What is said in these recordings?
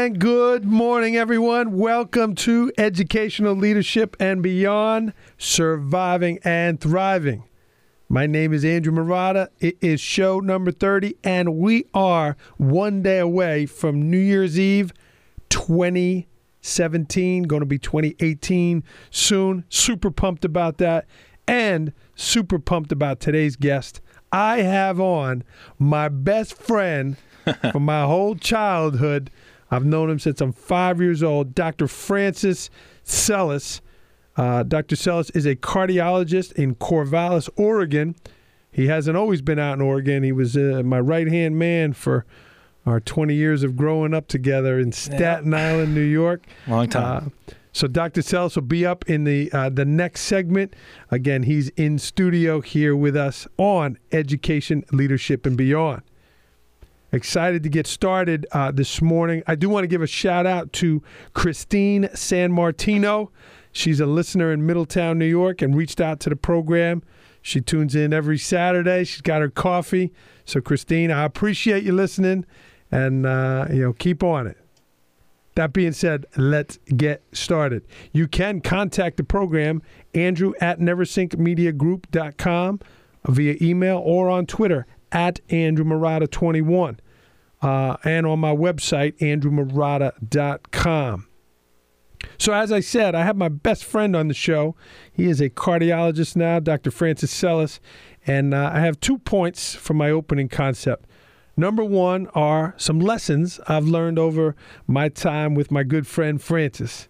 And good morning, everyone. Welcome to Educational Leadership and Beyond Surviving and Thriving. My name is Andrew Marotta. It is show number 30, and we are one day away from New Year's Eve 2017, going to be 2018 soon. Super pumped about that, and super pumped about today's guest. I have on my best friend from my whole childhood. I've known him since I'm five years old, Dr. Francis Sellis. Uh, Dr. Sellis is a cardiologist in Corvallis, Oregon. He hasn't always been out in Oregon. He was uh, my right hand man for our 20 years of growing up together in Staten Island, New York. Long time. Uh, so Dr. Sellis will be up in the uh, the next segment. Again, he's in studio here with us on education, leadership, and beyond. Excited to get started uh, this morning. I do want to give a shout out to Christine San Martino. She's a listener in Middletown, New York, and reached out to the program. She tunes in every Saturday. She's got her coffee. So, Christine, I appreciate you listening, and uh, you know, keep on it. That being said, let's get started. You can contact the program, Andrew at neversinkmediagroup.com via email or on Twitter at Andrew Marotta 21 uh, and on my website, andrewmarotta.com. So, as I said, I have my best friend on the show. He is a cardiologist now, Dr. Francis Sellis, and uh, I have two points for my opening concept. Number one are some lessons I've learned over my time with my good friend Francis.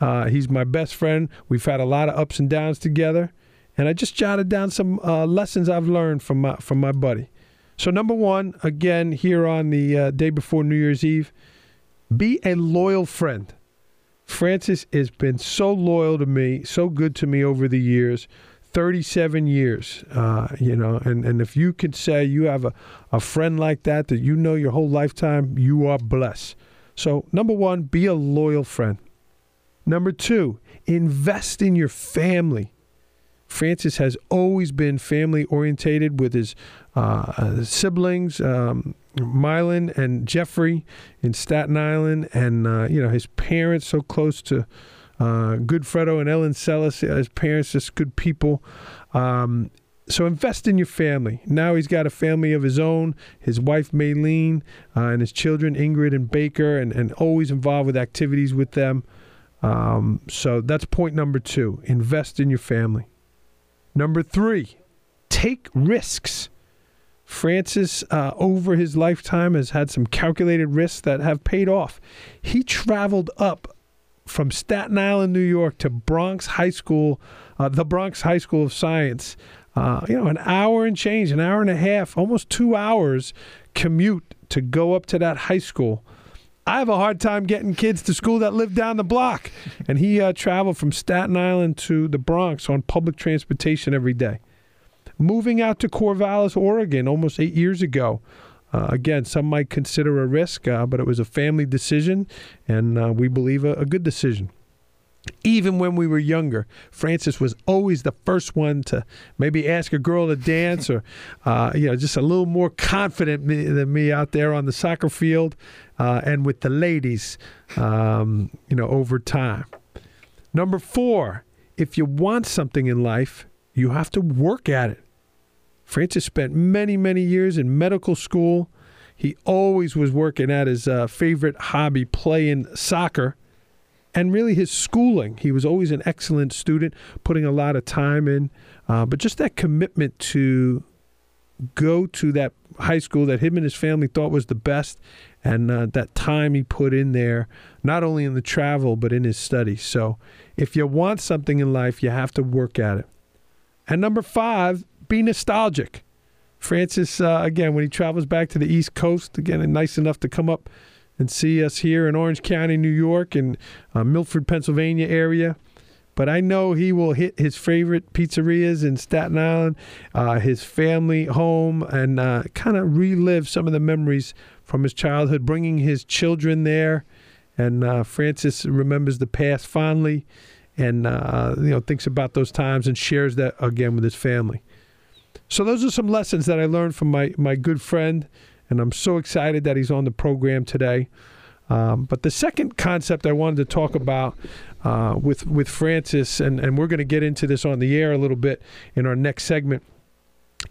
Uh, he's my best friend. We've had a lot of ups and downs together, and I just jotted down some uh, lessons I've learned from my from my buddy. So, number one, again, here on the uh, day before New Year's Eve, be a loyal friend. Francis has been so loyal to me, so good to me over the years. 37 years, uh, you know, and, and if you could say you have a, a friend like that that you know your whole lifetime, you are blessed. So, number one, be a loyal friend. Number two, invest in your family. Francis has always been family orientated with his uh, siblings, um, Mylan and Jeffrey in Staten Island, and uh, you know his parents so close to uh, Goodfredo and Ellen Sellis. His parents just good people. Um, so invest in your family. Now he's got a family of his own. His wife Maylene uh, and his children Ingrid and Baker, and, and always involved with activities with them. Um, so that's point number two. Invest in your family. Number three, take risks. Francis, uh, over his lifetime, has had some calculated risks that have paid off. He traveled up from Staten Island, New York, to Bronx High School, uh, the Bronx High School of Science. Uh, you know, an hour and change, an hour and a half, almost two hours commute to go up to that high school. I have a hard time getting kids to school that live down the block. And he uh, traveled from Staten Island to the Bronx on public transportation every day moving out to Corvallis, Oregon, almost eight years ago. Uh, again, some might consider a risk, uh, but it was a family decision, and uh, we believe a, a, good decision. Even when we were younger, Francis was always the first one to maybe ask a girl to dance, or uh, you know, just a little more confident than me out there on the soccer field uh, and with the ladies. Um, you know, over time. Number four, if you want something in life, you have to work at it. Francis spent many, many years in medical school. He always was working at his uh, favorite hobby, playing soccer, and really his schooling. He was always an excellent student, putting a lot of time in. Uh, but just that commitment to go to that high school that him and his family thought was the best, and uh, that time he put in there, not only in the travel, but in his studies. So if you want something in life, you have to work at it. And number five, be nostalgic. Francis, uh, again, when he travels back to the East Coast, again, nice enough to come up and see us here in Orange County, New York, and uh, Milford, Pennsylvania area. But I know he will hit his favorite pizzerias in Staten Island, uh, his family home, and uh, kind of relive some of the memories from his childhood, bringing his children there. And uh, Francis remembers the past fondly and uh, you know thinks about those times and shares that again with his family. So those are some lessons that I learned from my my good friend, and I'm so excited that he's on the program today. Um, but the second concept I wanted to talk about uh, with with Francis, and, and we're going to get into this on the air a little bit in our next segment,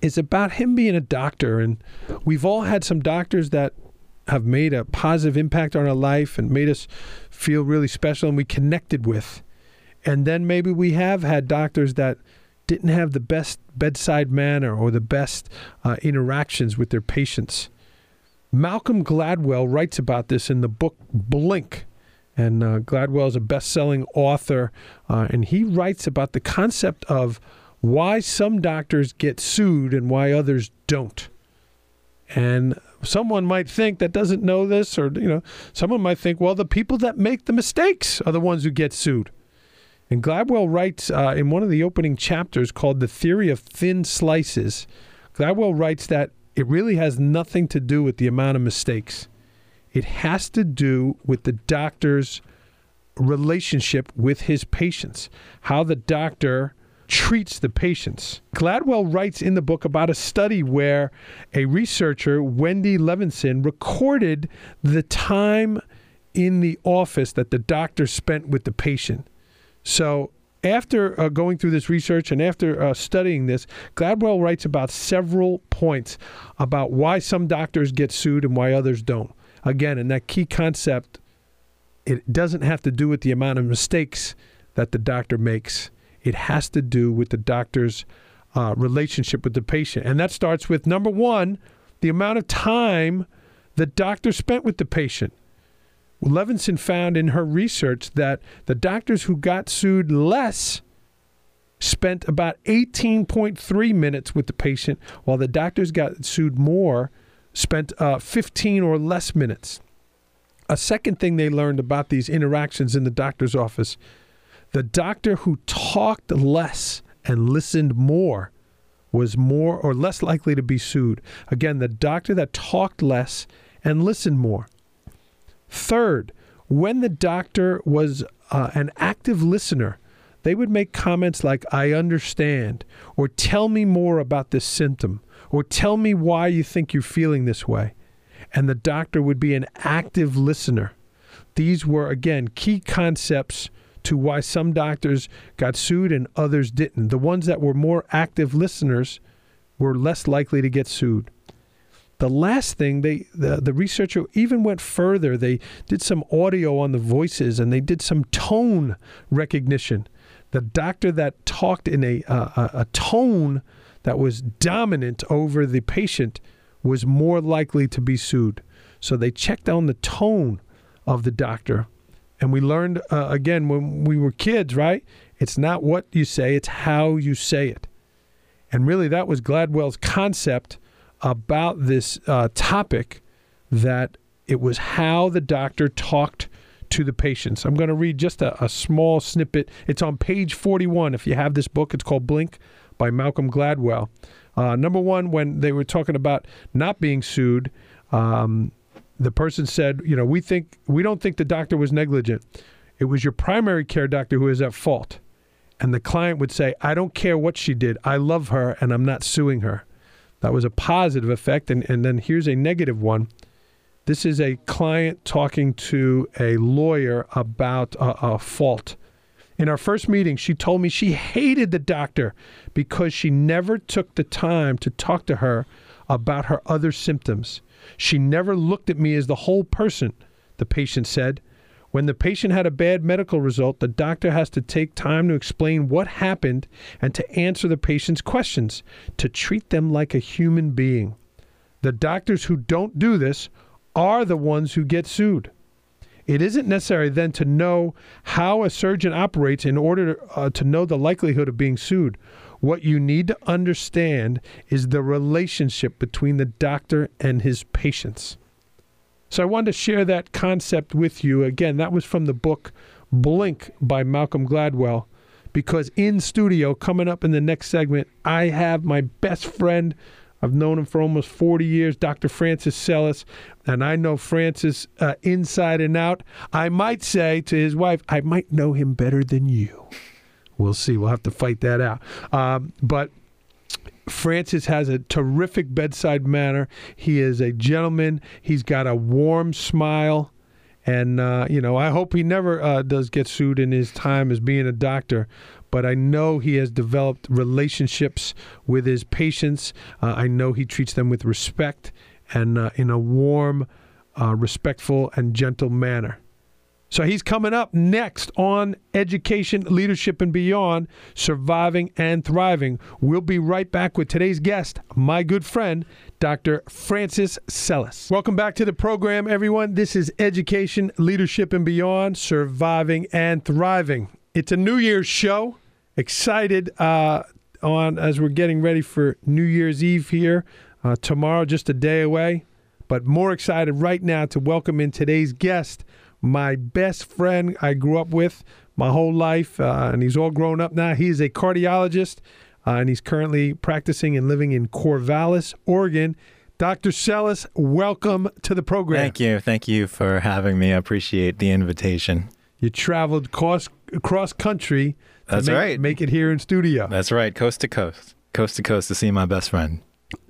is about him being a doctor. And we've all had some doctors that have made a positive impact on our life and made us feel really special and we connected with. And then maybe we have had doctors that didn't have the best bedside manner or the best uh, interactions with their patients. Malcolm Gladwell writes about this in the book Blink. And uh, Gladwell is a best selling author, uh, and he writes about the concept of why some doctors get sued and why others don't. And someone might think that doesn't know this, or, you know, someone might think, well, the people that make the mistakes are the ones who get sued. And Gladwell writes uh, in one of the opening chapters called The Theory of Thin Slices, Gladwell writes that it really has nothing to do with the amount of mistakes. It has to do with the doctor's relationship with his patients, how the doctor treats the patients. Gladwell writes in the book about a study where a researcher, Wendy Levinson, recorded the time in the office that the doctor spent with the patient. So after uh, going through this research and after uh, studying this, Gladwell writes about several points about why some doctors get sued and why others don't. Again, in that key concept, it doesn't have to do with the amount of mistakes that the doctor makes. It has to do with the doctor's uh, relationship with the patient. And that starts with number one, the amount of time the doctor spent with the patient. Levinson found in her research that the doctors who got sued less spent about 18.3 minutes with the patient, while the doctors got sued more spent uh, 15 or less minutes. A second thing they learned about these interactions in the doctor's office the doctor who talked less and listened more was more or less likely to be sued. Again, the doctor that talked less and listened more. Third, when the doctor was uh, an active listener, they would make comments like, I understand, or tell me more about this symptom, or tell me why you think you're feeling this way. And the doctor would be an active listener. These were, again, key concepts to why some doctors got sued and others didn't. The ones that were more active listeners were less likely to get sued. The last thing they the, the researcher even went further. They did some audio on the voices and they did some tone recognition. The doctor that talked in a uh, a tone that was dominant over the patient was more likely to be sued. So they checked on the tone of the doctor. And we learned uh, again when we were kids, right? It's not what you say, it's how you say it. And really, that was Gladwell's concept about this uh, topic that it was how the doctor talked to the patients. I'm going to read just a, a, small snippet. It's on page 41. If you have this book, it's called Blink by Malcolm Gladwell. Uh, number one, when they were talking about not being sued, um, the person said, "You know, we think we don't think the doctor was negligent. It was your primary care doctor who is at fault." And the client would say, "I don't care what she did. I love her, and I'm not suing her." That was a positive effect. And, and then here's a negative one. This is a client talking to a lawyer about a, a fault. In our first meeting, she told me she hated the doctor because she never took the time to talk to her about her other symptoms. She never looked at me as the whole person, the patient said. When the patient had a bad medical result, the doctor has to take time to explain what happened and to answer the patient's questions, to treat them like a human being. The doctors who don't do this are the ones who get sued. It isn't necessary then to know how a surgeon operates in order uh, to know the likelihood of being sued. What you need to understand is the relationship between the doctor and his patients. So I wanted to share that concept with you. Again, that was from the book Blink by Malcolm Gladwell. Because in studio, coming up in the next segment, I have my best friend. I've known him for almost 40 years, Dr. Francis Sellis, and I know Francis uh, inside and out. I might say to his wife, I might know him better than you. We'll see. We'll have to fight that out. Um, but Francis has a terrific bedside manner. He is a gentleman. He's got a warm smile. And, uh, you know, I hope he never uh, does get sued in his time as being a doctor. But I know he has developed relationships with his patients. Uh, I know he treats them with respect and uh, in a warm, uh, respectful, and gentle manner. So he's coming up next on Education, Leadership, and Beyond Surviving and Thriving. We'll be right back with today's guest, my good friend, Dr. Francis Sellis. Welcome back to the program, everyone. This is Education, Leadership, and Beyond Surviving and Thriving. It's a New Year's show. Excited uh, on as we're getting ready for New Year's Eve here. Uh, tomorrow, just a day away. But more excited right now to welcome in today's guest my best friend I grew up with my whole life, uh, and he's all grown up now. He is a cardiologist, uh, and he's currently practicing and living in Corvallis, Oregon. Dr. Sellis, welcome to the program. Thank you. Thank you for having me. I appreciate the invitation. You traveled cross, cross country That's make, right. make it here in studio. That's right. Coast to coast. Coast to coast to see my best friend.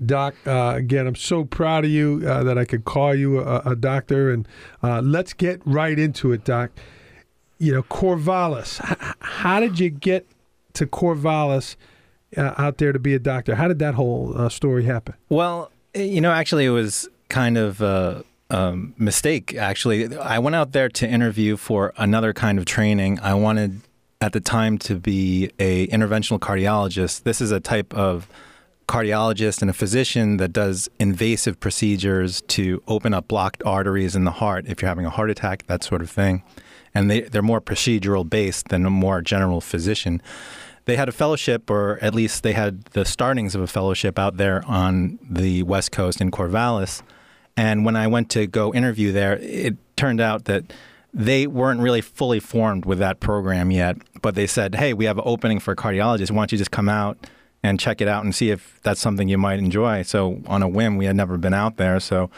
Doc, uh, again, I'm so proud of you uh, that I could call you a, a doctor. And uh, let's get right into it, Doc. You know, Corvallis. H- how did you get to Corvallis uh, out there to be a doctor? How did that whole uh, story happen? Well, you know, actually, it was kind of a, a mistake. Actually, I went out there to interview for another kind of training. I wanted at the time to be a interventional cardiologist. This is a type of cardiologist and a physician that does invasive procedures to open up blocked arteries in the heart if you're having a heart attack, that sort of thing. And they, they're more procedural based than a more general physician. They had a fellowship, or at least they had the startings of a fellowship out there on the West Coast in Corvallis. And when I went to go interview there, it turned out that they weren't really fully formed with that program yet. But they said, hey, we have an opening for a cardiologist. Why don't you just come out? And check it out and see if that's something you might enjoy. So on a whim, we had never been out there, so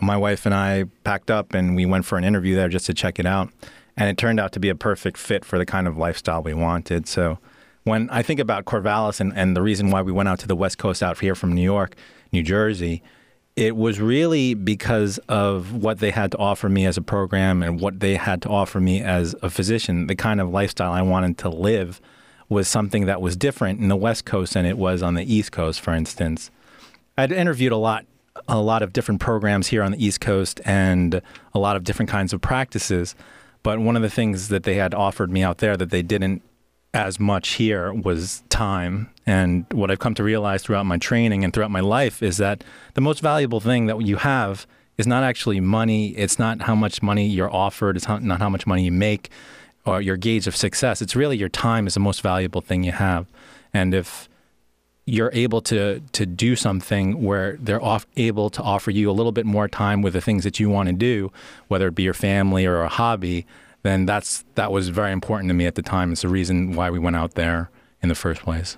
my wife and I packed up and we went for an interview there just to check it out. And it turned out to be a perfect fit for the kind of lifestyle we wanted. So when I think about Corvallis and, and the reason why we went out to the West Coast out here from New York, New Jersey, it was really because of what they had to offer me as a program and what they had to offer me as a physician, the kind of lifestyle I wanted to live was something that was different in the West Coast than it was on the East Coast, for instance. I'd interviewed a lot a lot of different programs here on the East Coast and a lot of different kinds of practices. But one of the things that they had offered me out there that they didn't as much here was time. And what I've come to realize throughout my training and throughout my life is that the most valuable thing that you have is not actually money. It's not how much money you're offered. It's not how much money you make or your gauge of success. It's really your time is the most valuable thing you have. And if you're able to to do something where they're off, able to offer you a little bit more time with the things that you want to do, whether it be your family or a hobby, then that's that was very important to me at the time. It's the reason why we went out there in the first place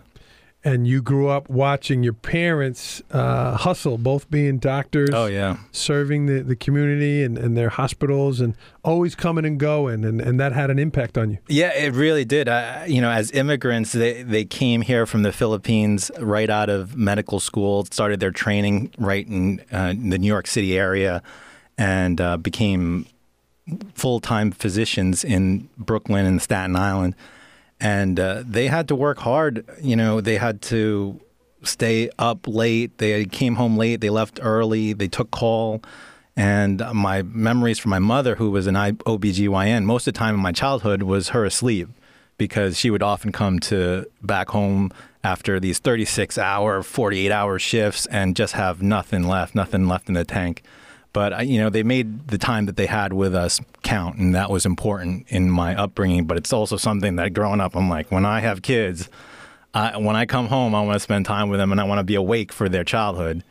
and you grew up watching your parents uh, hustle, both being doctors. Oh yeah, serving the, the community and, and their hospitals, and always coming and going, and, and that had an impact on you. Yeah, it really did. I, you know, as immigrants, they they came here from the Philippines right out of medical school, started their training right in, uh, in the New York City area, and uh, became full time physicians in Brooklyn and Staten Island and uh, they had to work hard. You know, they had to stay up late. They came home late. They left early. They took call. And my memories from my mother, who was an OBGYN, most of the time in my childhood was her asleep because she would often come to back home after these 36 hour, 48 hour shifts and just have nothing left, nothing left in the tank. But you know, they made the time that they had with us count, and that was important in my upbringing. But it's also something that growing up, I'm like, when I have kids, I, when I come home, I want to spend time with them, and I want to be awake for their childhood,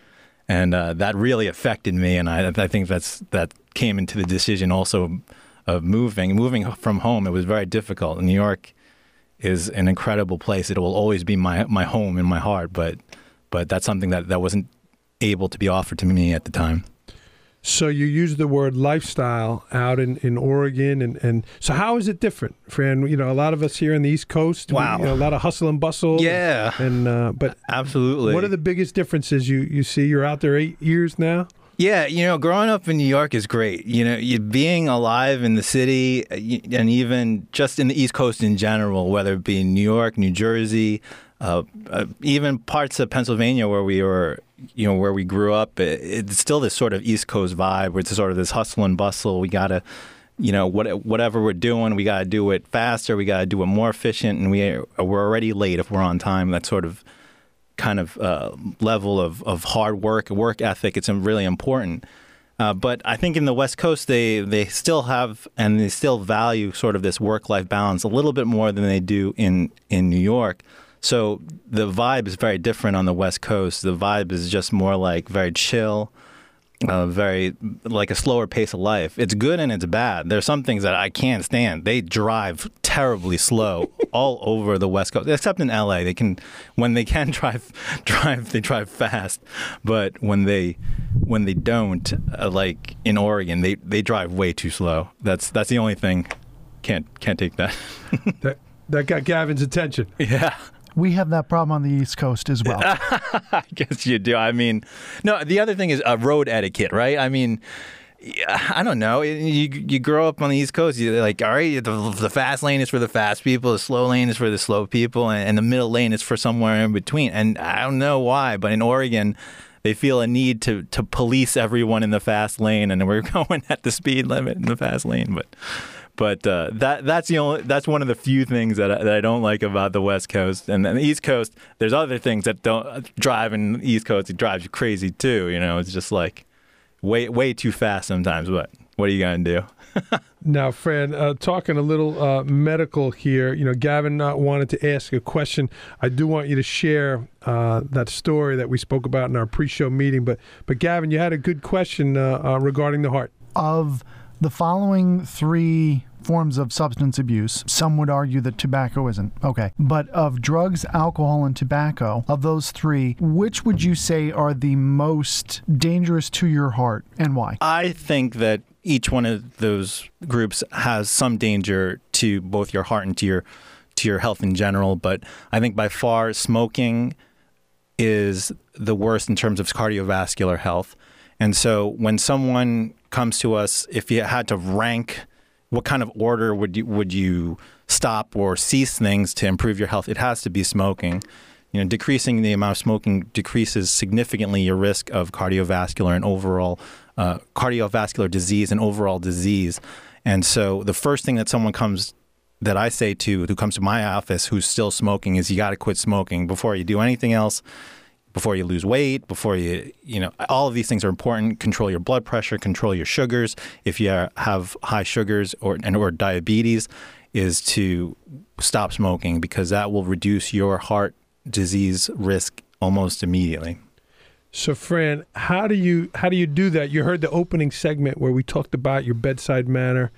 and uh, that really affected me. And I, I think that's that came into the decision also of moving. Moving from home, it was very difficult. New York is an incredible place. It will always be my my home in my heart, but but that's something that that wasn't able to be offered to me at the time. So you use the word lifestyle out in, in Oregon, and, and so how is it different, Fran? You know, a lot of us here on the East Coast, wow, we, you know, a lot of hustle and bustle. Yeah, and uh, but absolutely. What are the biggest differences you you see? You're out there eight years now. Yeah, you know, growing up in New York is great. You know, you, being alive in the city and even just in the East Coast in general, whether it be New York, New Jersey, uh, uh, even parts of Pennsylvania where we were, you know, where we grew up, it, it's still this sort of East Coast vibe where it's sort of this hustle and bustle. We got to, you know, what, whatever we're doing, we got to do it faster, we got to do it more efficient, and we, we're already late if we're on time. That sort of kind of uh, level of, of hard work, work ethic. It's really important. Uh, but I think in the West Coast, they, they still have and they still value sort of this work life balance a little bit more than they do in, in New York. So the vibe is very different on the West Coast. The vibe is just more like very chill, uh, very like a slower pace of life. It's good and it's bad. There's some things that I can't stand. They drive terribly slow all over the West Coast, except in LA. They can when they can drive drive they drive fast, but when they when they don't, uh, like in Oregon, they they drive way too slow. That's that's the only thing. Can't can't take that. that that got Gavin's attention. Yeah. We have that problem on the East Coast as well. I guess you do. I mean, no. The other thing is uh, road etiquette, right? I mean, I don't know. You you grow up on the East Coast. You're like, all right, the, the fast lane is for the fast people, the slow lane is for the slow people, and, and the middle lane is for somewhere in between. And I don't know why, but in Oregon, they feel a need to to police everyone in the fast lane, and we're going at the speed limit in the fast lane, but. But uh, that that's the only that's one of the few things that I, that I don't like about the West Coast and then the East Coast. There's other things that don't drive in the East Coast. It drives you crazy too. You know, it's just like way way too fast sometimes. But what are you gonna do? now, Fran, uh, talking a little uh, medical here. You know, Gavin not wanted to ask a question. I do want you to share uh, that story that we spoke about in our pre-show meeting. But but Gavin, you had a good question uh, uh, regarding the heart. Of the following three forms of substance abuse. Some would argue that tobacco isn't. Okay. But of drugs, alcohol, and tobacco, of those three, which would you say are the most dangerous to your heart and why? I think that each one of those groups has some danger to both your heart and to your to your health in general, but I think by far smoking is the worst in terms of cardiovascular health. And so when someone comes to us, if you had to rank what kind of order would you would you stop or cease things to improve your health? It has to be smoking. You know, decreasing the amount of smoking decreases significantly your risk of cardiovascular and overall uh, cardiovascular disease and overall disease. And so, the first thing that someone comes that I say to who comes to my office who's still smoking is you got to quit smoking before you do anything else before you lose weight, before you, you know, all of these things are important. Control your blood pressure, control your sugars. If you have high sugars or and or diabetes, is to stop smoking because that will reduce your heart disease risk almost immediately. So, Fran, how do you how do you do that? You heard the opening segment where we talked about your bedside manner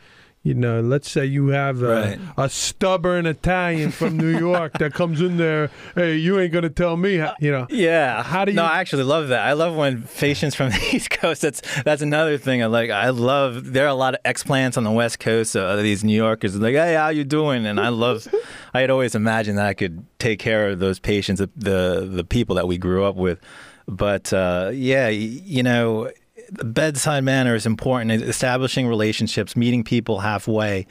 you know, let's say you have a, right. a stubborn Italian from New York that comes in there, hey, you ain't gonna tell me, how, you know. Yeah. How do you? No, I actually love that. I love when patients from the East Coast. That's that's another thing. I like. I love. There are a lot of explants on the West Coast. Uh, these New Yorkers like, hey, how you doing? And I love. I had always imagined that I could take care of those patients, the the people that we grew up with. But uh, yeah, you know the bedside manner is important. Establishing relationships, meeting people halfway,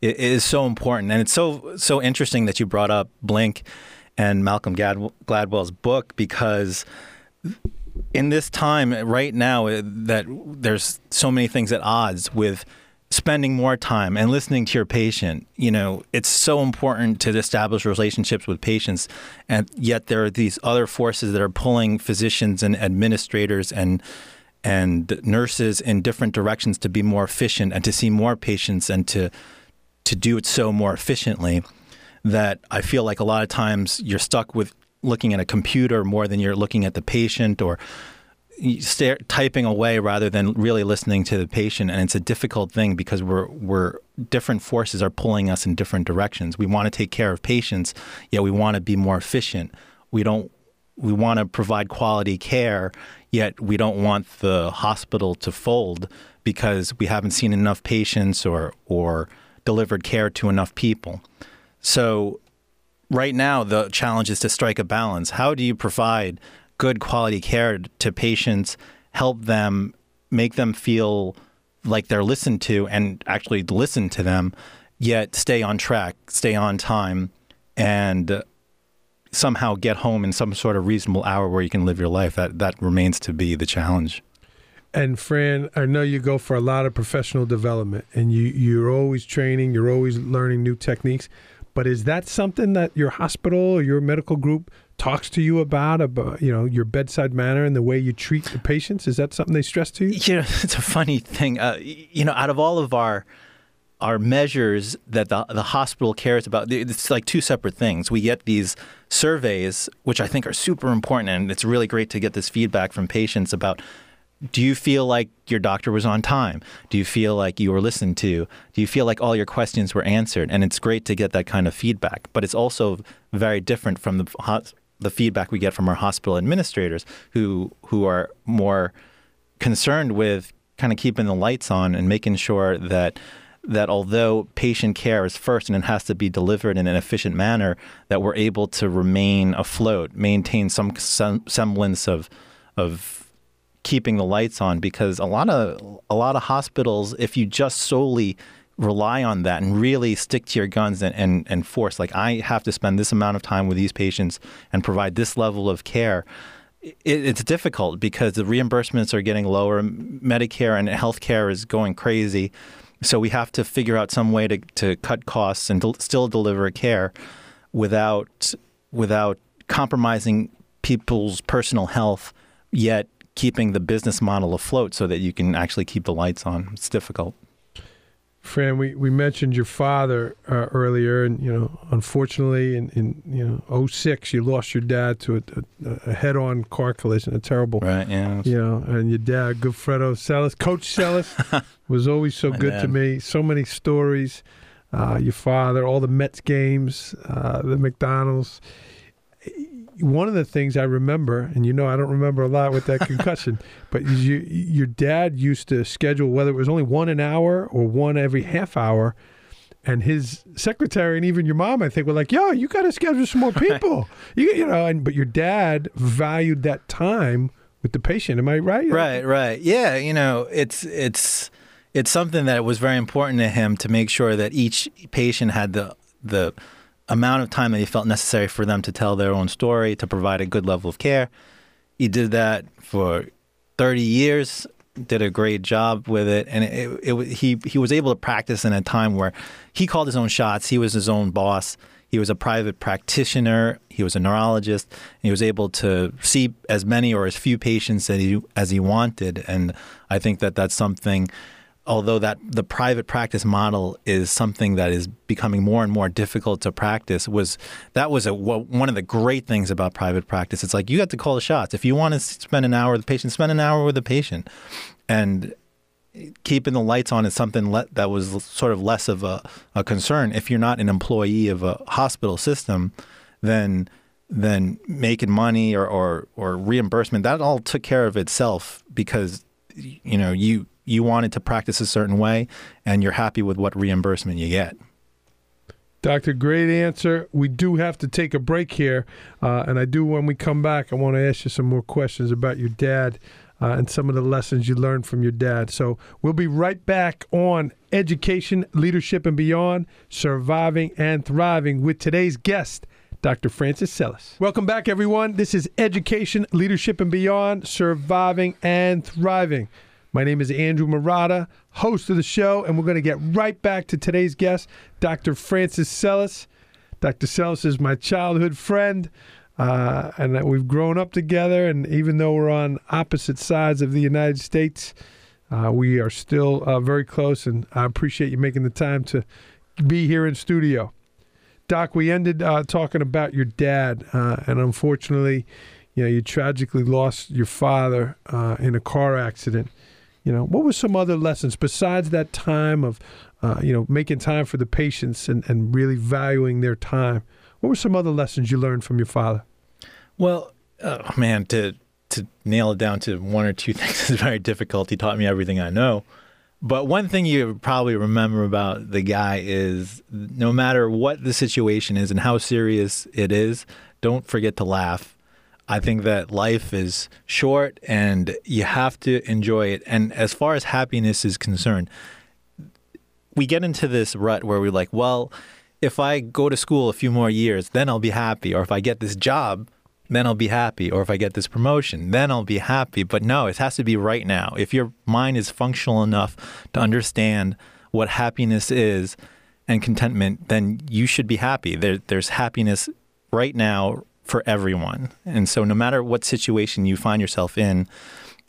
is so important. And it's so so interesting that you brought up Blink and Malcolm Gladwell's book because in this time right now uh, that there's so many things at odds with spending more time and listening to your patient you know it's so important to establish relationships with patients and yet there are these other forces that are pulling physicians and administrators and and nurses in different directions to be more efficient and to see more patients and to to do it so more efficiently that I feel like a lot of times you're stuck with looking at a computer more than you're looking at the patient or typing away rather than really listening to the patient. And it's a difficult thing because we're we're different forces are pulling us in different directions. We want to take care of patients yet we want to be more efficient. We don't we want to provide quality care yet we don't want the hospital to fold because we haven't seen enough patients or or delivered care to enough people. So right now the challenge is to strike a balance. How do you provide good quality care to patients, help them make them feel like they're listened to and actually listen to them, yet stay on track, stay on time, and somehow get home in some sort of reasonable hour where you can live your life. That that remains to be the challenge. And Fran, I know you go for a lot of professional development, and you you're always training, you're always learning new techniques. But is that something that your hospital or your medical group talks to you about about you know your bedside manner and the way you treat the patients? Is that something they stress to you? You know, it's a funny thing. Uh, you know, out of all of our our measures that the the hospital cares about, it's like two separate things. We get these surveys, which I think are super important, and it's really great to get this feedback from patients about do you feel like your doctor was on time? Do you feel like you were listened to? Do you feel like all your questions were answered? And it's great to get that kind of feedback, but it's also very different from the the feedback we get from our hospital administrators who who are more concerned with kind of keeping the lights on and making sure that that although patient care is first and it has to be delivered in an efficient manner, that we're able to remain afloat, maintain some semblance of of keeping the lights on because a lot of a lot of hospitals, if you just solely rely on that and really stick to your guns and, and, and force, like I have to spend this amount of time with these patients and provide this level of care, it, it's difficult because the reimbursements are getting lower. Medicare and healthcare is going crazy. So we have to figure out some way to, to cut costs and still deliver care without without compromising people's personal health, yet keeping the business model afloat so that you can actually keep the lights on. It's difficult. Fran, we, we mentioned your father uh, earlier, and you know, unfortunately, in, in you know 06, you lost your dad to a, a, a head-on car collision, a terrible, right? Yeah, you know, and your dad, Goodfredo Celis, Coach Celis, was always so good dad. to me. So many stories. Uh, your father, all the Mets games, uh, the McDonald's one of the things I remember, and you know I don't remember a lot with that concussion, but you, your dad used to schedule whether it was only one an hour or one every half hour, and his secretary and even your mom, I think, were like, "Yo, you got to schedule some more people." you, you know, and but your dad valued that time with the patient. Am I right? Right, right. Yeah, you know, it's it's it's something that was very important to him to make sure that each patient had the the amount of time that he felt necessary for them to tell their own story, to provide a good level of care. He did that for 30 years, did a great job with it, and it, it, it, he he was able to practice in a time where he called his own shots. He was his own boss. He was a private practitioner. He was a neurologist. he was able to see as many or as few patients as he, as he wanted. And I think that that's something although that the private practice model is something that is becoming more and more difficult to practice was that was a, one of the great things about private practice. It's like you have to call the shots. If you want to spend an hour with the patient spend an hour with the patient. And keeping the lights on is something le- that was sort of less of a, a concern. If you're not an employee of a hospital system then then making money or, or, or reimbursement that all took care of itself because you know you you wanted to practice a certain way and you're happy with what reimbursement you get. Doctor, great answer. We do have to take a break here. Uh, and I do, when we come back, I want to ask you some more questions about your dad uh, and some of the lessons you learned from your dad. So we'll be right back on Education, Leadership, and Beyond Surviving and Thriving with today's guest. Dr. Francis Celis. Welcome back, everyone. This is Education, Leadership, and Beyond Surviving and Thriving. My name is Andrew Marotta, host of the show, and we're going to get right back to today's guest, Dr. Francis Celis. Dr. Celis is my childhood friend, uh, and we've grown up together. And even though we're on opposite sides of the United States, uh, we are still uh, very close. And I appreciate you making the time to be here in studio. Doc, we ended uh, talking about your dad, uh, and unfortunately, you know, you tragically lost your father uh, in a car accident. You know, what were some other lessons besides that time of, uh, you know, making time for the patients and, and really valuing their time? What were some other lessons you learned from your father? Well, oh man, to to nail it down to one or two things is very difficult. He taught me everything I know. But one thing you probably remember about the guy is no matter what the situation is and how serious it is, don't forget to laugh I think that life is short and you have to enjoy it. And as far as happiness is concerned, we get into this rut where we're like, well, if I go to school a few more years, then I'll be happy. Or if I get this job, then I'll be happy. Or if I get this promotion, then I'll be happy. But no, it has to be right now. If your mind is functional enough to understand what happiness is and contentment, then you should be happy. There, there's happiness right now for everyone. And so, no matter what situation you find yourself in,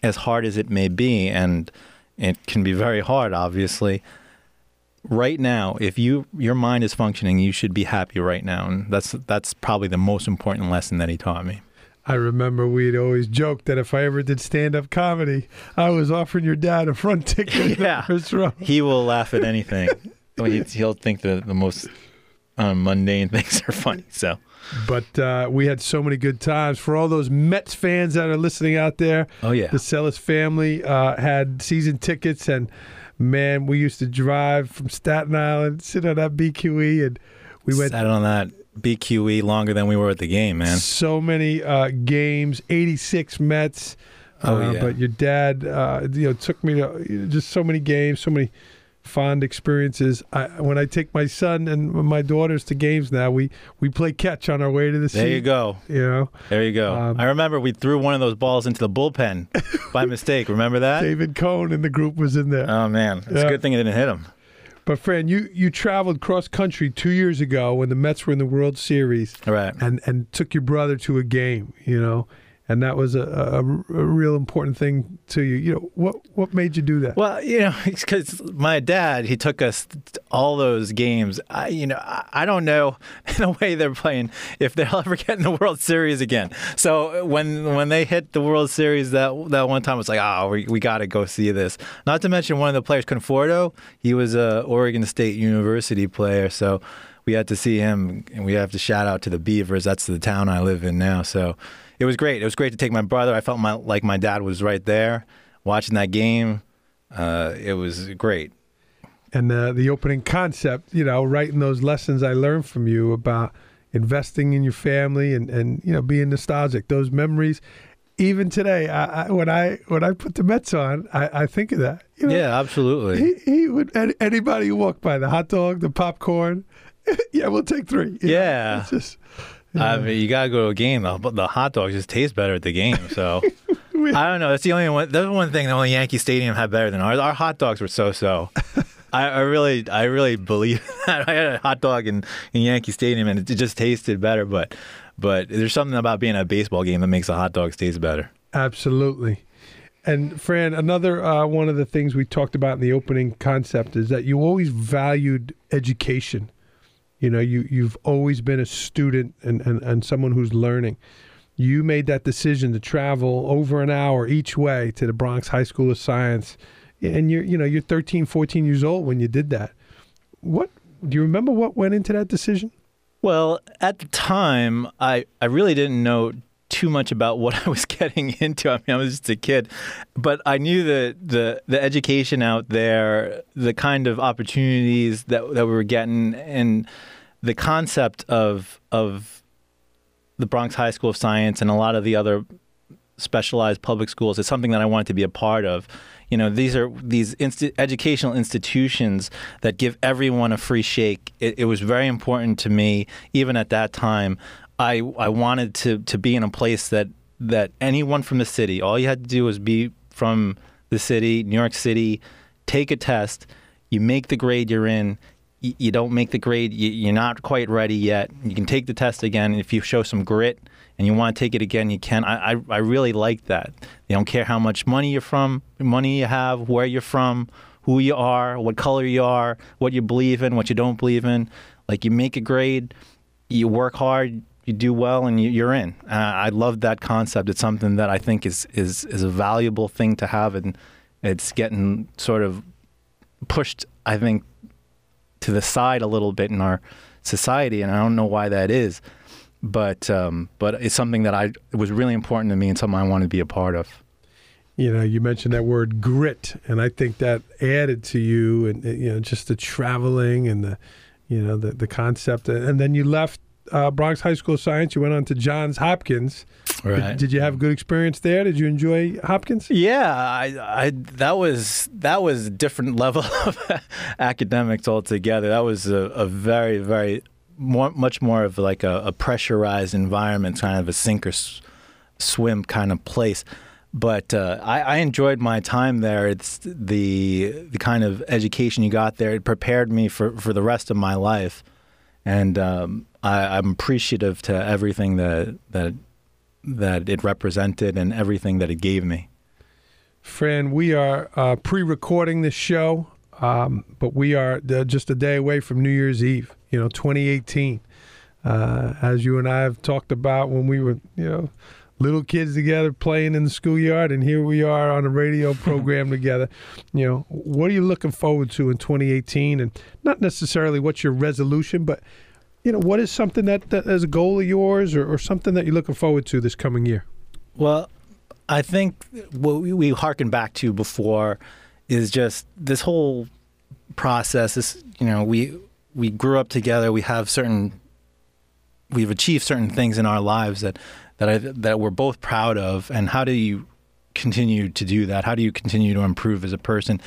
as hard as it may be, and it can be very hard, obviously, right now, if you your mind is functioning, you should be happy right now, and that's that's probably the most important lesson that he taught me. I remember we'd always joke that if I ever did stand up comedy, I was offering your dad a front ticket Yeah. the first row. He will laugh at anything. He- He'll think the the most um, mundane things are funny. So But uh, we had so many good times. For all those Mets fans that are listening out there, Oh yeah. the Sellis family uh, had season tickets, and man, we used to drive from Staten Island, sit on that BQE, and we went sat on that BQE longer than we were at the game, man. so many uh, games. Eighty six Mets. Oh, uh, yeah. But your dad, uh, you know, took me to just so many games, so many fond experiences. I, when I take my son and my daughters to games now, we we play catch on our way to the There seat. you go. You know, There you go. Um, I remember we threw one of those balls into the bullpen by mistake. Remember that? David Cone and the group was in there. Oh man, it's Yeah. a good thing it didn't hit him. But Fran, you you traveled cross country two years ago when the Mets were in the World Series, right. and and took your brother to a game. You know, and that was a, a, a real important thing to you. You know, what what made you do that? Well, you know, because my dad, he took us all those games. I, you know, I, I don't know in a way they're playing if they'll ever get in the World Series again. So uh, when when they hit the World Series that that one time, it's like, oh, we, we got to go see this. Not to mention one of the players, Conforto, he was a Oregon State University player, so we had to see him, and we have to shout out to the Beavers. That's the town I live in now. So it was great. It was great to take my brother. I felt my like my dad was right there watching that game. Uh, it was great. and uh, the opening concept, you know, writing those lessons I learned from you about investing in your family and, and you know being nostalgic. Those memories, even today, I, I, when I when I put the Mets on, I, I think of that. You know, Yeah, absolutely. he, he would an- anybody who walked by the hot dog, the popcorn. yeah, we'll take three. know, Yeah. it's just I mean, you gotta go to a game. But the hot dogs just taste better at the game. So I don't know. That's the only one. That's one thing the only Yankee Stadium had better than ours. Our hot dogs were so so. I, I really, I really believe that. I had a hot dog in, in Yankee Stadium and it just tasted better. But, but there's something about being at a baseball game that makes the hot dogs taste better. Absolutely. And Fran, another uh, one of the things we talked about in the opening concept is that you always valued education. You know, you you've always been a student and, and, and someone who's learning. You made that decision to travel over an hour each way to the Bronx High School of Science. And you're you know, you're 13, 14 years old when you did that. What do you remember what went into that decision? Well, at the time, I, I really didn't know too much about what I was getting into. I mean, I was just a kid, but I knew that the the education out there, the kind of opportunities that that we were getting, and the concept of of the Bronx High School of Science and a lot of the other specialized public schools is something that I wanted to be a part of. You know, these are these insti- educational institutions that give everyone a free shake. It, it was very important to me, even at that time. I I wanted to to be in a place that that anyone from the city, all you had to do was be from the city, New York City, take a test, you make the grade you're in. You, don't make the grade, you, you're not quite ready yet. You can take the test again. If you show some grit and you want to take it again, you can. I, I, I really like that. They don't care how much money you're from, money you have, where you're from, who you are, what color you are, what you believe in, what you don't believe in. Like you make a grade, you work hard, you do well, and you, you're in. Uh, I love that concept. It's something that I think is is is a valuable thing to have, and it's getting sort of pushed. I think to the side a little bit in our society, and I don't know why that is. But um, but it's something that I was really important to me and something I wanted to be a part of. you know, you mentioned that word grit, and I think that added to you, and you know, just the traveling and the, you know, the the concept, and then you left uh, Bronx High School of Science. You went on to Johns Hopkins. Right. Did, did you have a good experience there? Did you enjoy Hopkins? Yeah, I, I that was that was a different level of academics altogether. That was a, a very very more, much more of like a, a, pressurized environment, kind of a sink or s- swim kind of place. But uh, I, I, enjoyed my time there. It's the the kind of education you got there. It prepared me for, for the rest of my life, and um, I, I'm appreciative to everything that that that it represented and everything that it gave me. Fran, we are uh, pre-recording this show, um, but we are just a day away from New Year's Eve. You know, 2018. Uh, as you and I have talked about when we were, you know, little kids together playing in the schoolyard, and here we are on a radio program together. You know, what are you looking forward to in 2018? And not necessarily what's your resolution, but you know, what is something that, that is a goal of yours, or, or something that you're looking forward to this coming year? Well, I think what we, we harken back to before is just this whole process. This, you know, we we grew up together. We have certain, we've achieved certain things in our lives that that I, that we're both proud of. And how do you continue to do that? How do you continue to improve as a person?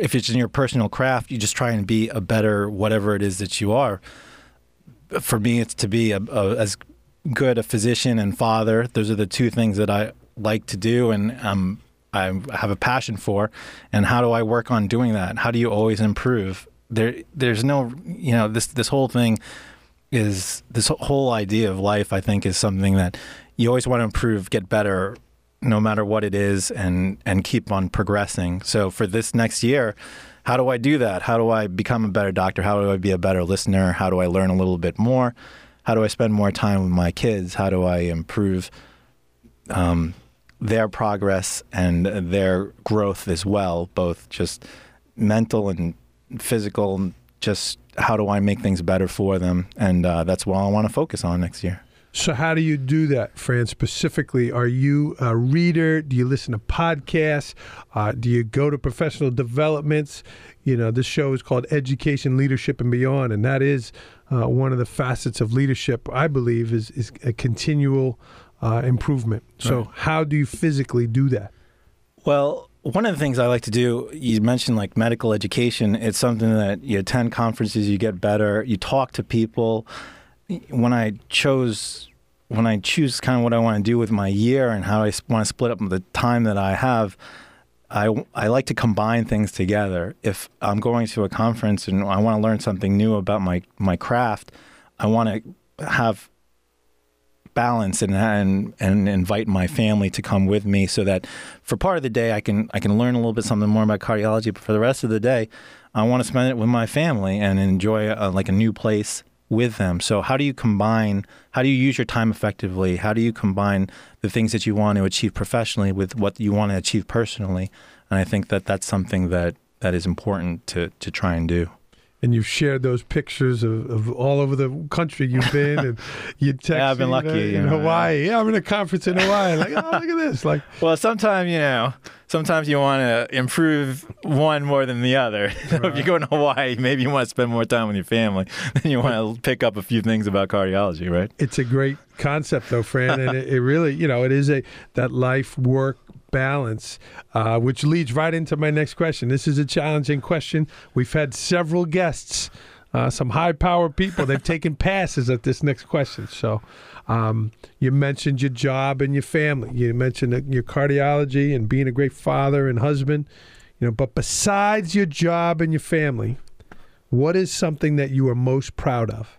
If it's in your personal craft, you just try and be a better whatever it is that you are. For me, it's to be a, a, as good a physician and father. Those are the two things that I like to do, and um, I have a passion for. And how do I work on doing that? How do you always improve? There, there's no, you know, this this whole thing is this whole idea of life. I think is something that you always want to improve, get better, no matter what it is, and and keep on progressing. So for this next year, how do I do that? How do I become a better doctor? How do I be a better listener? How do I learn a little bit more? How do I spend more time with my kids? How do I improve um, their progress and their growth as well, both just mental and physical? Just how do I make things better for them? And uh, that's what I want to focus on next year. So, how do you do that, Fran? Specifically, are you a reader? Do you listen to podcasts? Uh, do you go to professional developments? You know, this show is called Education, Leadership, and Beyond, and that is uh, one of the facets of leadership. I believe is is a continual uh, improvement. So, right. how do you physically do that? Well, one of the things I like to do, you mentioned like medical education. It's something that you attend conferences, you get better, you talk to people when I chose when I choose kind of what I want to do with my year and how I want to split up the time that I have, I, I like to combine things together. If I'm going to a conference and I want to learn something new about my, my craft, I want to have balance and, and and invite my family to come with me so that for part of the day I can I can learn a little bit something more about cardiology but for the rest of the day I want to spend it with my family and enjoy a, like a new place with them. So how do you combine? How do you use your time effectively? How do you combine the things that you want to achieve professionally with what you want to achieve personally? And I think that that's something that that is important to to try and do and you've shared those pictures of, of all over the country you've been, and you text yeah, I've been lucky in know, Hawaii. Yeah, I'm in a conference in Hawaii. Like, oh, look at this. Like, well, sometimes you know, sometimes you want to improve one more than the other. Right. if you go to Hawaii, maybe you want to spend more time with your family. Then you want to pick up a few things about cardiology, right? It's a great concept, though, Fran, and it, it really, you know, it is a that life work balance, uh, which leads right into my next question. This is a challenging question. We've had several guests, uh, some high power people. They've taken passes at this next question. So, um, you mentioned your job and your family. You mentioned your cardiology and being a great father and husband. You know, but besides your job and your family, what is something that you are most proud of?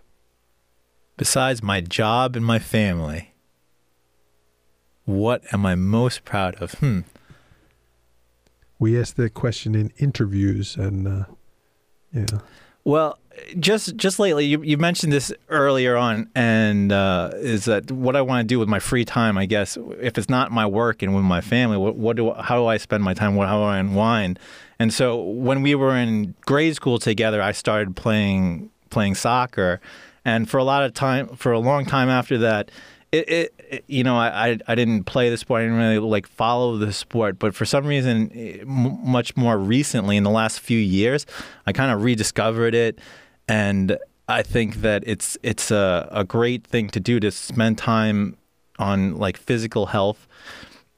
Besides my job and my family, what am I most proud of? Hmm. We asked that question in interviews, and uh, yeah. Well, just just lately, you, you mentioned this earlier on, and uh, is that what I want to do with my free time? I guess if it's not my work and with my family, what, what do how do I spend my time? What how do I unwind? And so when we were in grade school together, I started playing playing soccer, and for a lot of time, for a long time after that, it, it, you know, I, I didn't play the sport. I didn't really like follow the sport, but for some reason, eh, much more recently, in the last few years, I kind of rediscovered it, and I think that it's it's a, a great thing to do to spend time on like physical health.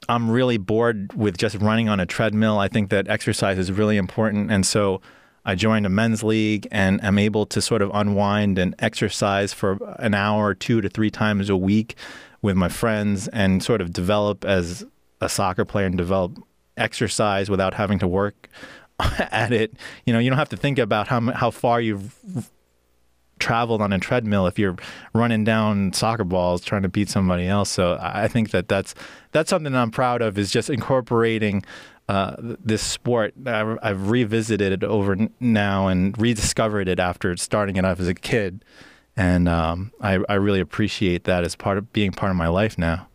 I'm really bored with just running on a treadmill. I think that exercise is really important, and so I joined a men's league and am able to sort of unwind and exercise for an hour, two to three times a week with my friends, and sort of develop as a soccer player and develop exercise without having to work at it. You know, you don't have to think about how how far you've traveled on a treadmill if you're running down soccer balls trying to beat somebody else. So I think that that's that's something that I'm proud of is just incorporating uh, this sport. I've revisited it over now and rediscovered it after starting it off as a kid, and um, I, I really appreciate that as part of being part of my life now.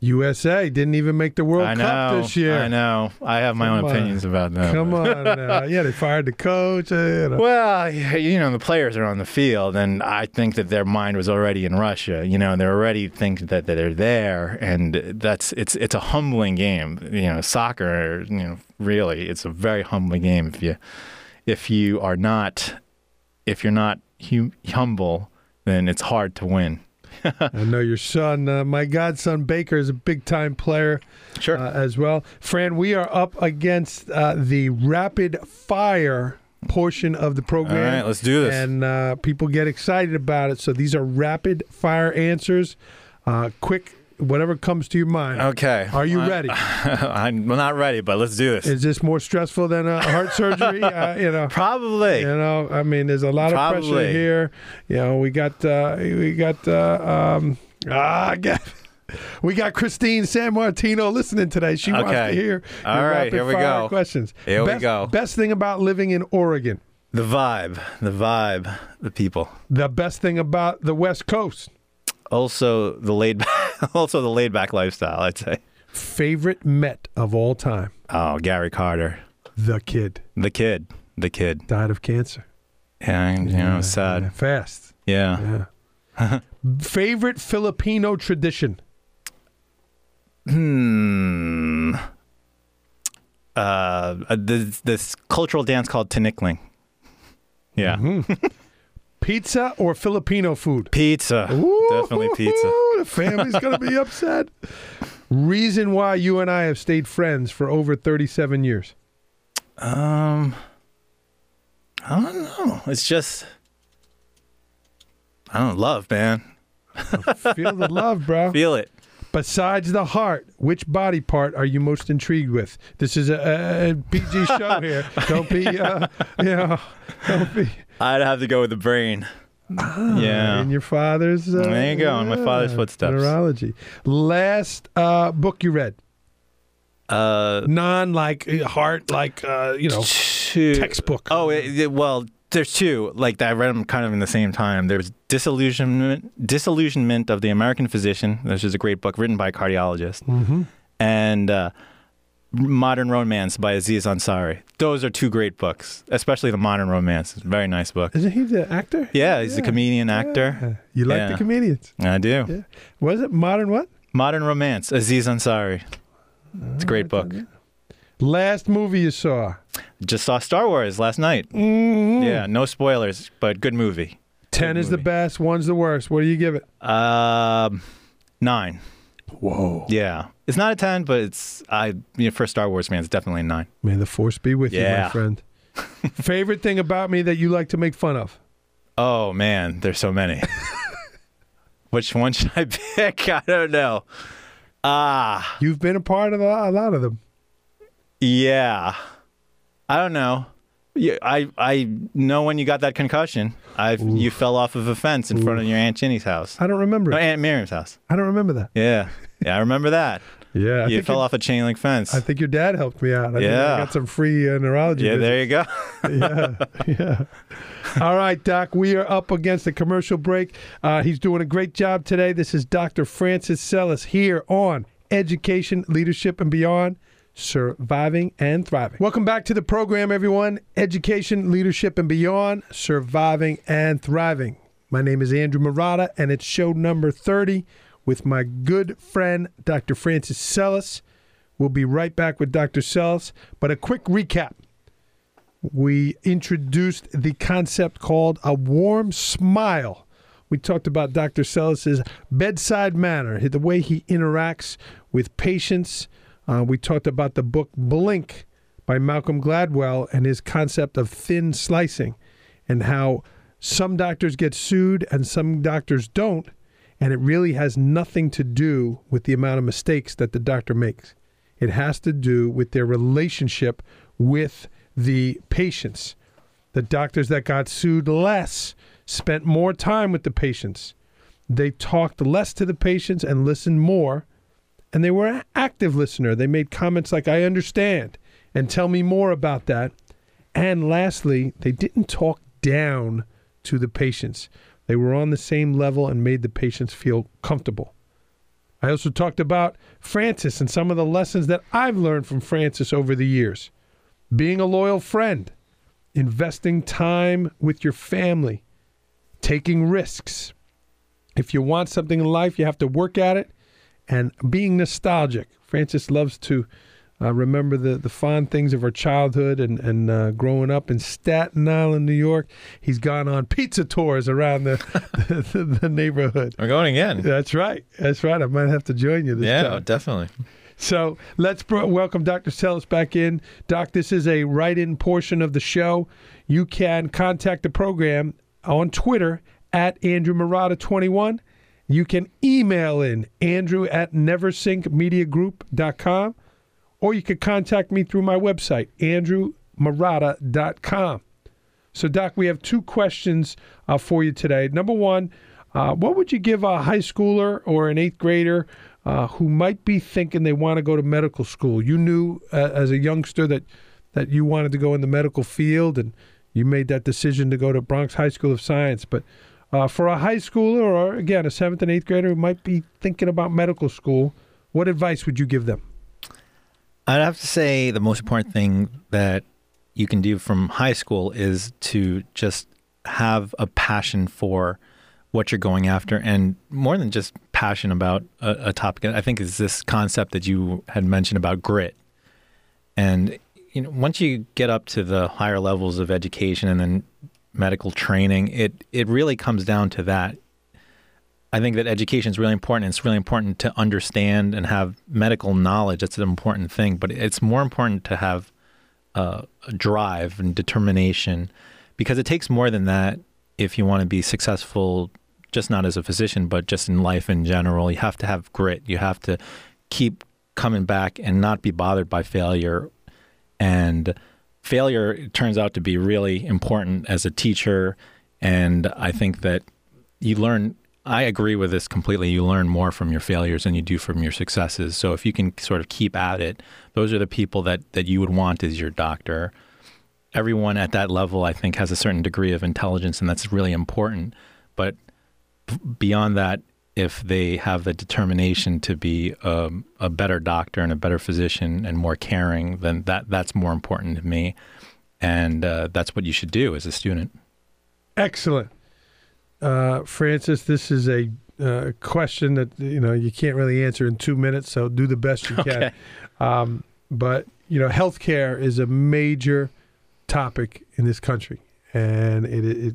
USA didn't even make the World I Cup know, this year. I know. I have my Come own on. opinions about that. Come on, now. yeah, they fired the coach. you know. Well, you know, the players are on the field, and I think that their mind was already in Russia. You know, they already think that, that they're there, and that's it's it's a humbling game. You know, soccer. You know, really, it's a very humbling game if you if you are not if you're not hum- humble, then it's hard to win. I know your son, uh, my godson Baker, is a big time player Sure. uh, as well. Fran, we are up against uh, the rapid fire portion of the program. right, let's do this. and uh, people get excited about it. So these are rapid fire answers, uh, quick, whatever comes to your mind. okay. Are you I- ready? I'm not ready, but let's do this. Is this more stressful than a heart surgery? uh, you know. Probably. You know, I mean, there's a lot of pressure here. You know, we got uh, we got uh, um, ah, I got- we got Christine San Martino listening today. She wants to hear All right, here we go. questions. Here we go. Best thing about living in Oregon. the vibe, the vibe, the people. The best thing about the West Coast. Also the laid also the laid back lifestyle i'd say Favorite Met of all time. oh gary carter The kid the kid the kid died of cancer. yeah you know Yeah, sad yeah, fast. yeah, Yeah. Favorite Filipino tradition. hmm uh this, this cultural dance called tinikling yeah Mm-hmm. Pizza or Filipino food? pizza Ooh, definitely pizza The family's gonna be upset. Reason why you and I have stayed friends for over thirty-seven years. um i don't know it's just i don't love man Feel the love, bro. feel it Besides the heart, which body part are you most intrigued with? This is a, a, PG show here. Don't be, uh, you know, don't be. i'd have to go with the brain yeah In your father's. Uh, There you go, in my father's footsteps. Neurology. Last uh, book you read, uh non like uh, heart, like uh, you know, two textbook. Oh, it, it- well, there's two. Like I read them kind of in the same time. There's disillusionment, disillusionment of the American physician. This is a great book written by a cardiologist, Mm-hmm. and uh, Modern Romance by Aziz Ansari. Those are two great books, especially the Modern Romance. It's a very nice book. Isn't he the actor? Yeah, he's a comedian actor. Yeah. You like the comedians? I do. Yeah. Was it modern? What? Modern Romance, Aziz Ansari. It's a great book. Last movie you saw? Just saw Star Wars last night. Mm-hmm. Yeah, no spoilers, but good movie. Ten Good is the best. One's the worst. What do you give it? Um, nine. Whoa. Yeah, it's not a ten, but it's I. You know, for Star Wars man, it's definitely a nine. May the force be with you, my friend. Favorite thing about me that you like to make fun of? Oh man, there's so many. Which one should I pick? I don't know. Ah, You've been a part of a lot of them. Yeah. I don't know. Yeah, I I know when you got that concussion. I you fell off of a fence in front of your aunt Ginny's house. I don't remember No. Aunt Miriam's house. I don't remember that. Yeah, yeah, I remember that. Yeah, I you fell off a chain link fence. I think your dad helped me out. I think I Yeah. got some free uh, neurology. yeah, visits. there you go. yeah, yeah. All right, Doc, we are up against a commercial break. Uh, he's doing a great job today. This is Dr. Francis Sellis here on Education, Leadership, and Beyond. Surviving and thriving. Welcome back to the program, everyone. Education, leadership, and beyond. Surviving and thriving. My name is Andrew Marotta, and it's show number 30 with my good friend, Dr. Francis Sellis. We'll be right back with Dr. Sellis, but a quick recap we introduced the concept called a warm smile. We talked about Dr. Sellis's bedside manner, the way he interacts with patients. Uh, we talked about the book Blink by Malcolm Gladwell and his concept of thin slicing and how some doctors get sued and some doctors don't. And it really has nothing to do with the amount of mistakes that the doctor makes. It has to do with their relationship with the patients. The doctors that got sued less spent more time with the patients. They talked less to the patients and listened more. And they were an active listener. They made comments like, I understand, and tell me more about that. And lastly, they didn't talk down to the patients. They were on the same level and made the patients feel comfortable. I also talked about Francis and some of the lessons that I've learned from Francis over the years. Being a loyal friend, investing time with your family, taking risks. If you want something in life, you have to work at it and being nostalgic. Francis loves to uh, remember the, the fond things of our childhood and, and uh, growing up in Staten Island, New York. He's gone on pizza tours around the, the, the, neighborhood. We're going again. That's right. That's right. I might have to join you this yeah, time. Yeah, definitely. So let's br- welcome Dr. Sellis back in. Doc, this is a write in portion of the show. You can contact the program on Twitter at Andrew Marotta21. You can email in andrew at neversinkmediagroup.com or you could contact me through my website, andrewmarotta.com. So, Doc, we have two questions uh, for you today. Number one, uh, what would you give a high schooler or an eighth grader uh, who might be thinking they want to go to medical school? You knew uh, as a youngster that, that you wanted to go in the medical field and you made that decision to go to Bronx High School of Science. But uh, for a high schooler or, again, a seventh and eighth grader who might be thinking about medical school, what advice would you give them? I'd have to say the most important thing that you can do from high school is to just have a passion for what you're going after and more than just passion about a, a topic i think is this concept that you had mentioned about grit and you know once you get up to the higher levels of education and then medical training it it really comes down to that I think that education is really important. It's really important to understand and have medical knowledge. That's an important thing, but it's more important to have uh, a drive and determination because it takes more than that if you want to be successful, just not as a physician, but just in life in general. You have to have grit. You have to keep coming back and not be bothered by failure. And failure turns out to be really important as a teacher. And I think that you learn I agree with this completely. You learn more from your failures than you do from your successes. So if you can sort of keep at it, those are the people that that you would want as your doctor. Everyone at that level, I think, has a certain degree of intelligence, and that's really important. But beyond that, if they have the determination to be um, a better doctor and a better physician and more caring, then that that's more important to me, and uh, that's what you should do as a student. Excellent uh, Francis, this is a uh, question that you know you can't really answer in two minutes, so do the best you okay. can. Um, but you know, healthcare is a major topic in this country, and it, it,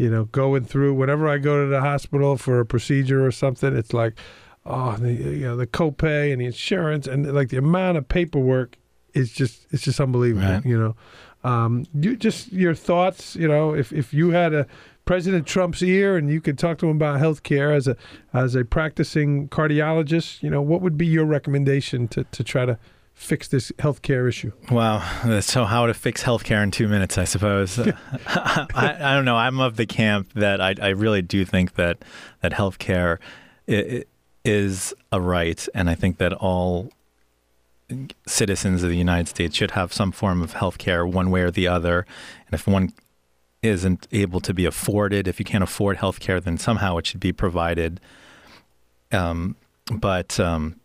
you know, going through whenever I go to the hospital for a procedure or something, it's like, oh, the, you know, the copay and the insurance and like the amount of paperwork is just it's just unbelievable. Right. You know, um, you just your thoughts. You know, if if you had a President Trump's ear and you could talk to him about health care as a as a practicing cardiologist, you know, what would be your recommendation to, to try to fix this healthcare issue? Wow. So, how to fix healthcare in two minutes, I suppose. I, I, don't know. I'm of the camp that I, I really do think that, that healthcare is a right. And I think that all citizens of the United States should have some form of healthcare one way or the other. And if one isn't able to be afforded. If you can't afford healthcare, then somehow it should be provided. Um, but um,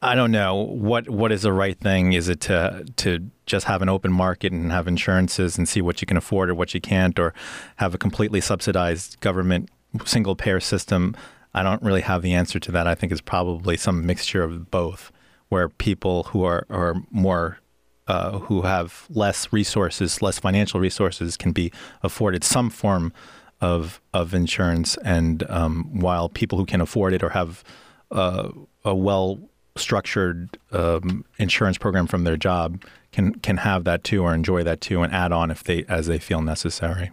I don't know what what is the right thing. Is it to to just have an open market and have insurances and see what you can afford or what you can't, or have a completely subsidized government single payer system? I don't really have the answer to that. I think it's probably some mixture of both, where people who are are more uh, who have less resources, less financial resources, can be afforded some form of of insurance, and um, while people who can afford it or have uh, a well structured um, insurance program from their job can can have that too or enjoy that too and add on if they as they feel necessary.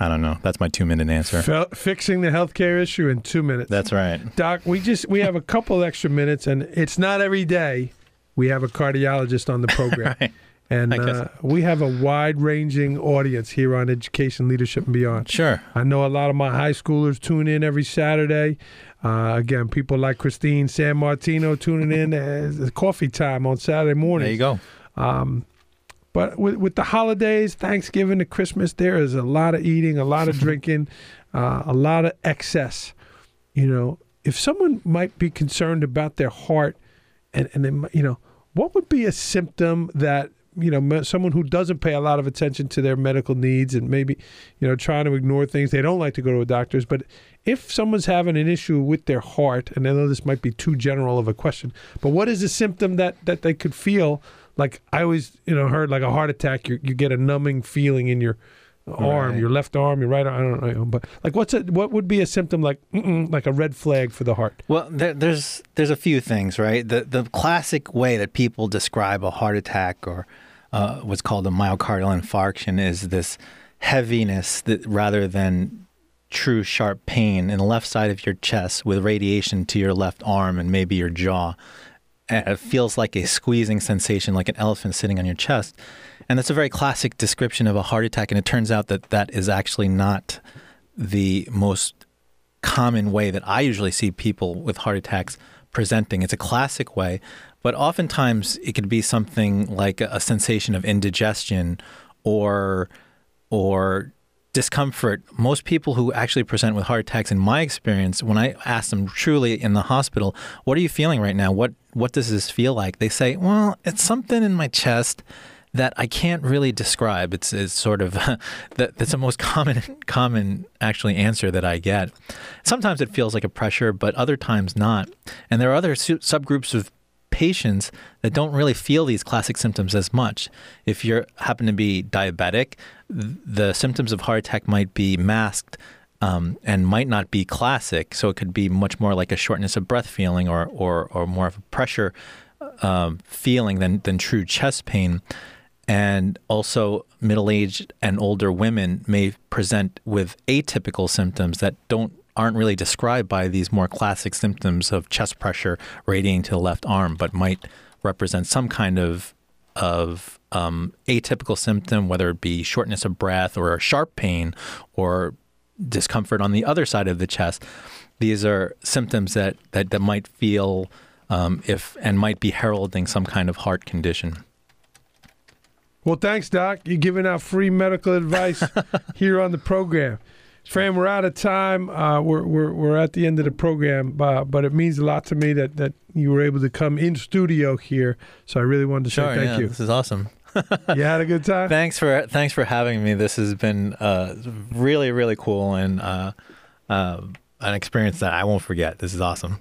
I don't know. That's my two minute answer. Fel- fixing the healthcare issue in two minutes. That's right. Doc, we just we have a couple extra minutes, and it's not every day we have a cardiologist on the program. Right. And uh, we have a wide ranging audience here on Education, Leadership, and Beyond. Sure. I know a lot of my high schoolers tune in every Saturday. Uh, again, people like Christine San Martino tuning in as coffee time on Saturday morning. There you go. Um, but with, with the holidays, Thanksgiving to Christmas, there is a lot of eating, a lot of drinking, uh, a lot of excess. You know, if someone might be concerned about their heart, and and they, you know, what would be a symptom that you know someone who doesn't pay a lot of attention to their medical needs and maybe you know trying to ignore things they don't like to go to a doctor's, but if someone's having an issue with their heart, and I know this might be too general of a question, but what is a symptom that that they could feel? Like I always, you know, heard like a heart attack, you you get a numbing feeling in your arm, Right. your left arm, your right arm. I don't know, but like what's it? What would be a symptom like like a red flag for the heart? Well, there, there's there's a few things, right? The the classic way that people describe a heart attack or uh, what's called a myocardial infarction is this heaviness that rather than true sharp pain in the left side of your chest with radiation to your left arm and maybe your jaw. And It feels like a squeezing sensation, like an elephant sitting on your chest. And that's a very classic description of a heart attack. And it turns out that that is actually not the most common way that I usually see people with heart attacks presenting. It's a classic way, but oftentimes it could be something like a, a sensation of indigestion or or discomfort. Most people who actually present with heart attacks, in my experience, when I ask them truly in the hospital, "What are you feeling right now? What what does this feel like?" They say, "Well, it's something in my chest." That I can't really describe. It's, it's sort of that, that's the most common common actually answer that I get. Sometimes it feels like a pressure, but other times not. And there are other su- subgroups of patients that don't really feel these classic symptoms as much. If you happen to be diabetic, the symptoms of heart attack might be masked um, and might not be classic. So it could be much more like a shortness of breath feeling or, or, or more of a pressure um, feeling than, than true chest pain. And also, middle aged and older women may present with atypical symptoms that don't aren't really described by these more classic symptoms of chest pressure radiating to the left arm, but might represent some kind of of um, atypical symptom, whether it be shortness of breath or sharp pain or discomfort on the other side of the chest. These are symptoms that that, that might feel um, if and might be heralding some kind of heart condition. Well, thanks, Doc. You're giving out free medical advice here on the program. Fran, we're out of time. Uh, we're, we're, we're at the end of the program, uh, but it means a lot to me that, that you were able to come in studio here. So I really wanted to say thank yeah, you. This is awesome. You had a good time? Thanks for thanks for having me. This has been uh, really really cool and uh, uh, an experience that I won't forget. This is awesome.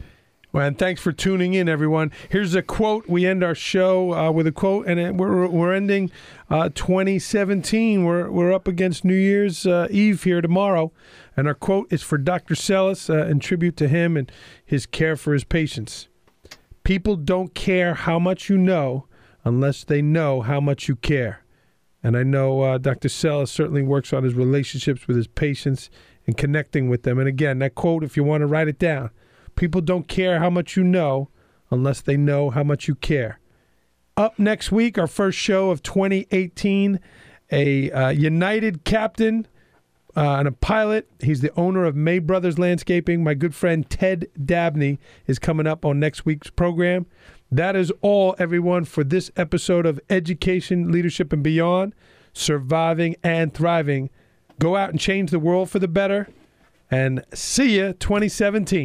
Well, and thanks for tuning in, everyone. Here's a quote. We end our show uh, with a quote, and it, we're, we're ending uh, 2017. We're, we're up against New Year's uh, Eve here tomorrow. And our quote is for Dr. Sellis uh, in tribute to him and his care for his patients. People don't care how much you know unless they know how much you care. And I know uh, Dr. Sellis certainly works on his relationships with his patients and connecting with them. And again, that quote, if you want to write it down, People don't care how much you know unless they know how much you care. Up next week, our first show of 2018, a uh, United captain uh, and a pilot. He's the owner of May Brothers Landscaping. My good friend Ted Dabney is coming up on next week's program. That is all, everyone, for this episode of Education, Leadership, and Beyond Surviving and Thriving. Go out and change the world for the better. And see you 2017.